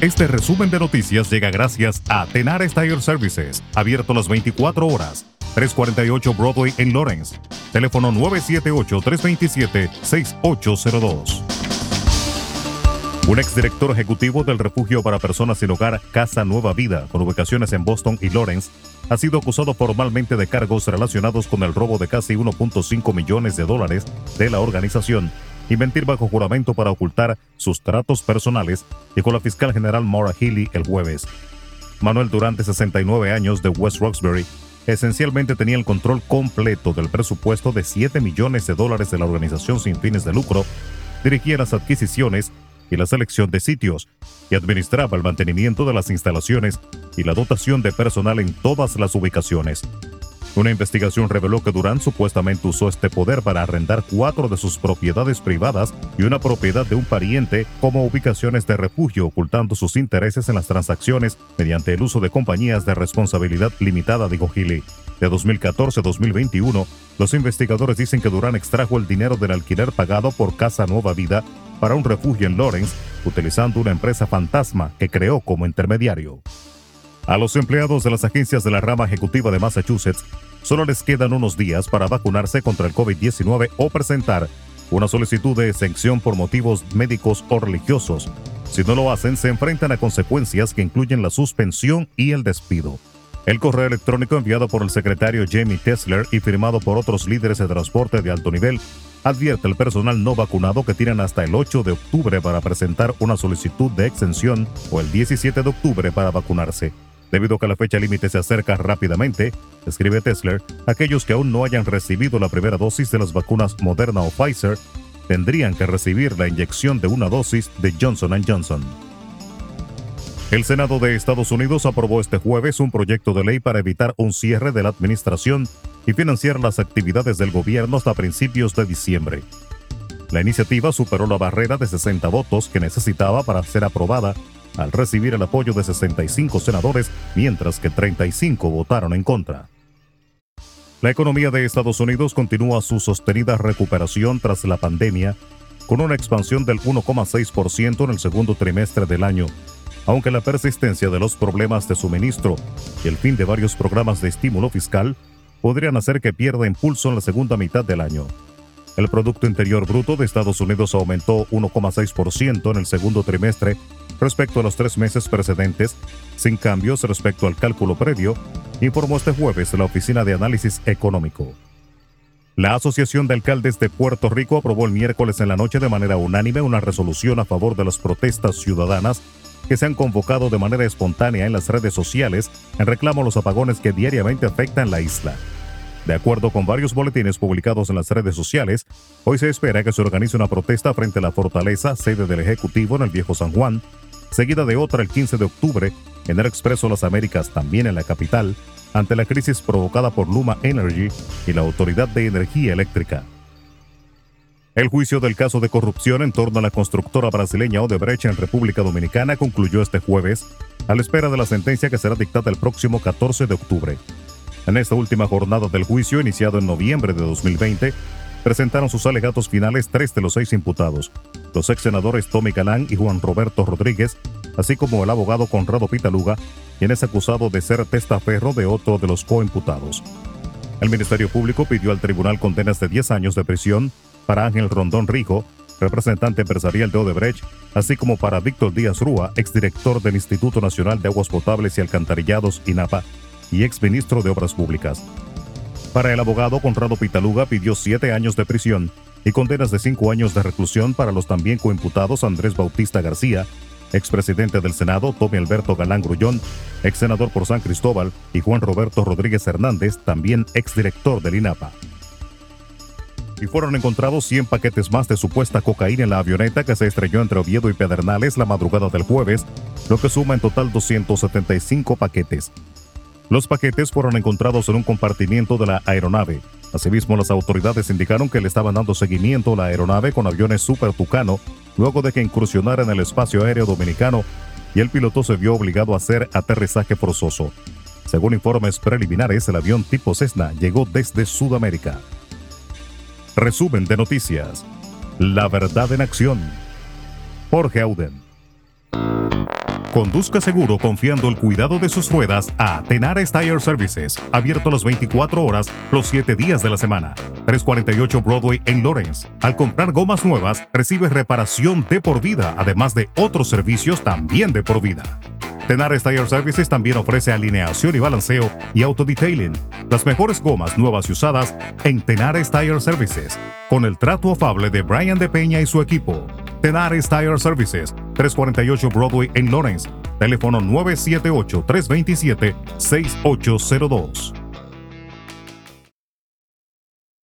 Este resumen de noticias llega gracias a Tenar Tire Services, abierto las 24 horas. 348 Broadway en Lawrence. Teléfono 978-327-6802. Un exdirector ejecutivo del refugio para personas sin hogar Casa Nueva Vida, con ubicaciones en Boston y Lawrence, ha sido acusado formalmente de cargos relacionados con el robo de casi 1.5 millones de dólares de la organización y mentir bajo juramento para ocultar sus tratos personales, dijo la fiscal general Maura Healy el jueves. Manuel Durante, 69 años, de West Roxbury, esencialmente tenía el control completo del presupuesto de 7 millones de dólares de la organización sin fines de lucro, dirigía las adquisiciones y la selección de sitios, y administraba el mantenimiento de las instalaciones y la dotación de personal en todas las ubicaciones. Una investigación reveló que Durán supuestamente usó este poder para arrendar cuatro de sus propiedades privadas y una propiedad de un pariente como ubicaciones de refugio, ocultando sus intereses en las transacciones mediante el uso de compañías de responsabilidad limitada, dijo Healy. De 2014 a 2021, los investigadores dicen que Durán extrajo el dinero del alquiler pagado por Casa Nueva Vida para un refugio en Lawrence, utilizando una empresa fantasma que creó como intermediario. A los empleados de las agencias de la rama ejecutiva de Massachusetts solo les quedan unos días para vacunarse contra el COVID-19 o presentar una solicitud de exención por motivos médicos o religiosos. Si no lo hacen, se enfrentan a consecuencias que incluyen la suspensión y el despido. El correo electrónico enviado por el secretario Jamie Tesler y firmado por otros líderes de transporte de alto nivel advierte al personal no vacunado que tienen hasta el 8 de octubre para presentar una solicitud de exención o el 17 de octubre para vacunarse. Debido a que la fecha límite se acerca rápidamente, escribe Tesler, aquellos que aún no hayan recibido la primera dosis de las vacunas Moderna o Pfizer tendrían que recibir la inyección de una dosis de Johnson Johnson. El Senado de Estados Unidos aprobó este jueves un proyecto de ley para evitar un cierre de la administración y financiar las actividades del gobierno hasta principios de diciembre. La iniciativa superó la barrera de 60 votos que necesitaba para ser aprobada al recibir el apoyo de 65 senadores, mientras que 35 votaron en contra. La economía de Estados Unidos continúa su sostenida recuperación tras la pandemia, con una expansión del 1,6% en el segundo trimestre del año, aunque la persistencia de los problemas de suministro y el fin de varios programas de estímulo fiscal podrían hacer que pierda impulso en la segunda mitad del año. El Producto Interior Bruto de Estados Unidos aumentó 1,6% en el segundo trimestre respecto a los tres meses precedentes, sin cambios respecto al cálculo previo, informó este jueves la Oficina de Análisis Económico. La Asociación de Alcaldes de Puerto Rico aprobó el miércoles en la noche de manera unánime una resolución a favor de las protestas ciudadanas que se han convocado de manera espontánea en las redes sociales en reclamo a los apagones que diariamente afectan la isla. De acuerdo con varios boletines publicados en las redes sociales, hoy se espera que se organice una protesta frente a la fortaleza, sede del Ejecutivo en el Viejo San Juan, seguida de otra el 15 de octubre en el Expreso Las Américas, también en la capital, ante la crisis provocada por Luma Energy y la Autoridad de Energía Eléctrica. El juicio del caso de corrupción en torno a la constructora brasileña Odebrecht en República Dominicana concluyó este jueves, a la espera de la sentencia que será dictada el próximo 14 de octubre. En esta última jornada del juicio, iniciado en noviembre de 2020, presentaron sus alegatos finales tres de los seis imputados, los ex senadores Tommy Galán y Juan Roberto Rodríguez, así como el abogado Conrado Pitaluga, quien es acusado de ser testaferro de otro de los coimputados. El Ministerio Público pidió al tribunal condenas de 10 años de prisión para Ángel Rondón Rijo, representante empresarial de Odebrecht, así como para Víctor Díaz Rúa, exdirector del Instituto Nacional de Aguas Potables y Alcantarillados, INAPA, y exministro de Obras Públicas. Para el abogado, Conrado Pitaluga pidió siete años de prisión y condenas de cinco años de reclusión para los también coimputados Andrés Bautista García, expresidente del Senado Tommy Alberto Galán Grullón, ex senador por San Cristóbal, y Juan Roberto Rodríguez Hernández, también exdirector del INAPA. Y fueron encontrados 100 paquetes más de supuesta cocaína en la avioneta que se estrelló entre Oviedo y Pedernales la madrugada del jueves, lo que suma en total 275 paquetes. Los paquetes fueron encontrados en un compartimiento de la aeronave. Asimismo, las autoridades indicaron que le estaban dando seguimiento a la aeronave con aviones Super Tucano luego de que incursionara en el espacio aéreo dominicano y el piloto se vio obligado a hacer aterrizaje forzoso. Según informes preliminares, el avión tipo Cessna llegó desde Sudamérica. Resumen de noticias. La verdad en acción. Jorge Auden. Conduzca seguro confiando el cuidado de sus ruedas a Tenares Tire Services, abierto las 24 horas, los 7 días de la semana. 348 Broadway en Lawrence. Al comprar gomas nuevas, recibe reparación de por vida, además de otros servicios también de por vida. Tenares Tire Services también ofrece alineación y balanceo y autodetailing. Las mejores gomas nuevas y usadas en Tenares Tire Services, con el trato afable de Brian de Peña y su equipo. Tenares Tire Services, 348 Broadway en Lawrence. Teléfono 978-327-6802.